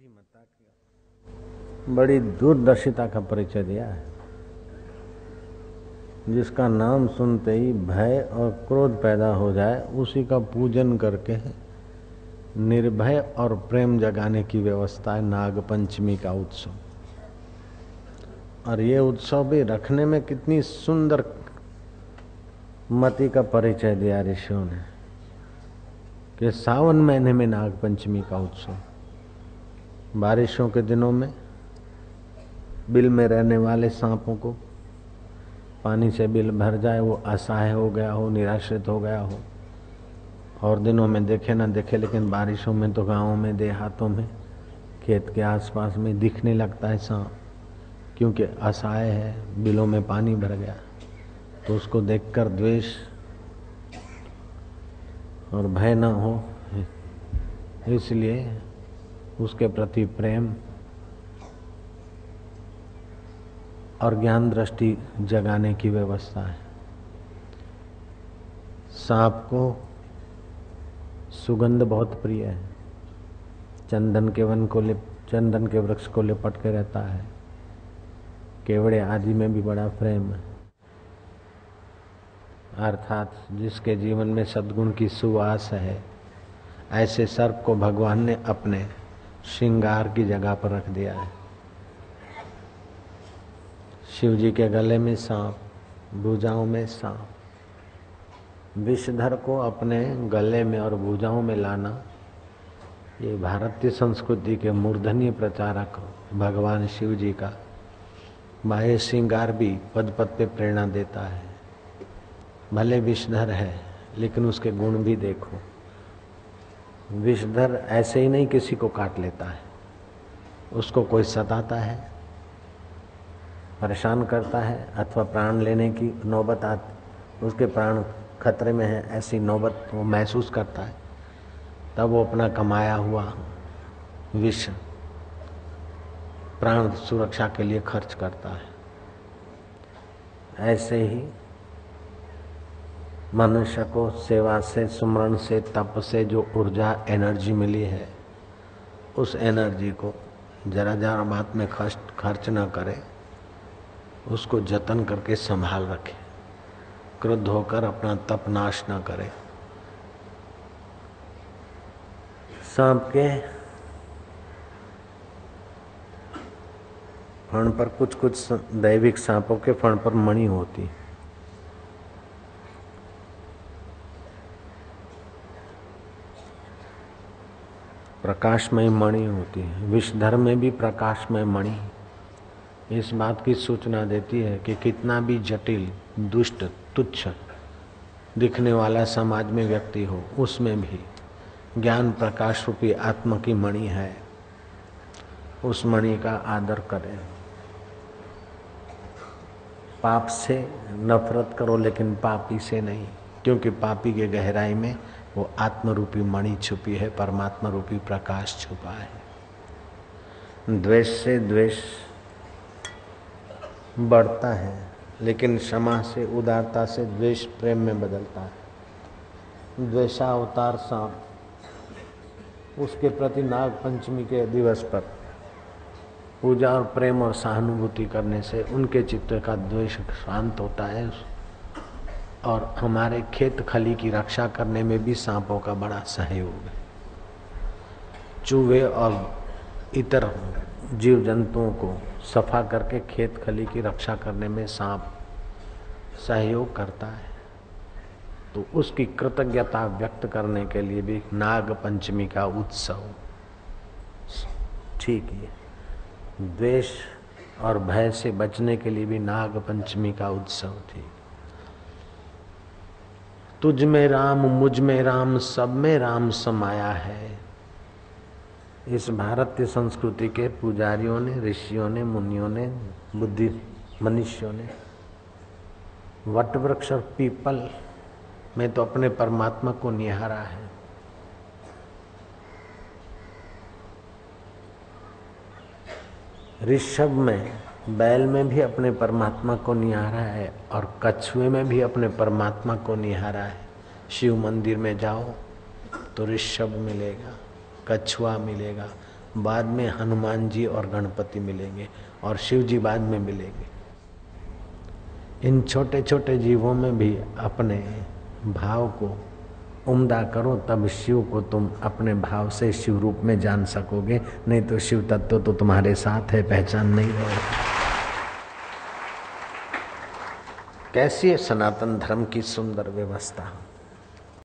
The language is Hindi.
बुद्धिमत्ता की बड़ी दूरदर्शिता का परिचय दिया है। जिसका नाम सुनते ही भय और क्रोध पैदा हो जाए, उसी का पूजन करके निर्भय और प्रेम जगाने की व्यवस्था है नाग पंचमी का उत्सव। और ये उत्सव भी रखने में कितनी सुंदर मति का परिचय दिया ऋषियों ने, कि सावन महीने में नाग पंचमी का उत्सव। बारिशों के दिनों में, बिल में रहने वाले सांपों को, पानी से बिल भर जाए, वो असहाय हो गया हो, निराश्रित हो गया हो। और दिनों में देखे ना देखे, लेकिन बारिशों में तो गाँवों में, देहातों में, खेत के आसपास में दिखने लगता है सांप। क्योंकि असहाय है, बिलों में पानी भर गया। तो उसको देखकर द्वेष और भय न हो। इसलिए उसके प्रति प्रेम और ज्ञान दृष्टि जगाने की व्यवस्था है। सांप को सुगंध बहुत प्रिय है। चंदन के वन को लिप, चंदन के वृक्ष को लिपट के रहता है। केवड़े आदि में भी बड़ा प्रेम है। अर्थात जिसके जीवन में सद्गुण की सुवास है, ऐसे सर्प को भगवान ने अपने श्रृंगार की जगह पर रख दिया है। शिव जी के गले में सांप, भुजाओं में सांप। विषधर को अपने गले में और भुजाओं में लाना, ये भारतीय संस्कृति के मूर्धन्य प्रचारक भगवान शिव जी का बाह्य श्रृंगार भी पद पद पे प्रेरणा देता है। भले विषधर है, लेकिन उसके गुण भी देखो। विषधर ऐसे ही नहीं किसी को काट लेता है। उसको कोई सताता है, परेशान करता है अथवा प्राण लेने की नौबत आती, उसके प्राण खतरे में है, ऐसी नौबत वो महसूस करता है। तब वो अपना कमाया हुआ विष प्राण सुरक्षा के लिए खर्च करता है। ऐसे ही मनुष्य को सेवा से, सुमरण से, तप से जो ऊर्जा, एनर्जी मिली है, उस एनर्जी को जरा जरा बात में खर्च खर्च न करे, उसको जतन करके संभाल रखे, क्रुद्ध होकर अपना तप नाश न करे। सांप के फण पर कुछ कुछ दैविक सांपों के फण पर मणि होती। प्रकाशमय मणि होती है। विषधर में भी प्रकाशमय मणि। इस बात की सूचना देती है कि कितना भी जटिल, दुष्ट, तुच्छ दिखने वाला समाज में व्यक्ति हो, उसमें भी ज्ञान प्रकाश रूपी आत्मा की मणि है। उस मणि का आदर करें। पाप से नफरत करो, लेकिन पापी से नहीं, क्योंकि पापी के गहराई में वो आत्म रूपी मणि छुपी है परमात्मा रूपी प्रकाश छुपा है। द्वेष से द्वेष बढ़ता है, लेकिन क्षमा से उदारता से द्वेष प्रेम में बदलता है। द्वेषावतार सांप उसके प्रति नाग पंचमी के दिवस पर पूजा और प्रेम और सहानुभूति करने से उनके चित्त का द्वेष शांत होता है और हमारे खेत खली की रक्षा करने में भी सांपों का बड़ा सहयोग है। चूहे और इतर जीव जंतुओं को सफ़ा करके खेत खली की रक्षा करने में सांप सहयोग करता है। तो उसकी कृतज्ञता व्यक्त करने के लिए भी नाग पंचमी का उत्सव ठीक है द्वेष और भय से बचने के लिए भी नाग पंचमी का उत्सव थी तुझ में राम, मुझमें राम, सब में राम समाया है। इस भारतीय संस्कृति के पुजारियों ने, ऋषियों ने, मुनियों ने, बुद्धि मनुष्यों ने वट वृक्ष और पीपल में तो अपने परमात्मा को निहारा है। ऋषभ में बैल में भी अपने परमात्मा को निहारा है और कछुए में भी अपने परमात्मा को निहारा है। शिव मंदिर में जाओ तो ऋषभ मिलेगा, कछुआ मिलेगा, बाद में हनुमान जी और गणपति मिलेंगे और शिव जी बाद में मिलेंगे। इन छोटे छोटे जीवों में भी अपने भाव को उम्दा करो, तब शिव को तुम अपने भाव से शिव रूप में जान सकोगे। नहीं तो शिव तत्व तो तुम्हारे साथ है, पहचान नहीं हो कैसी है सनातन धर्म की सुंदर व्यवस्था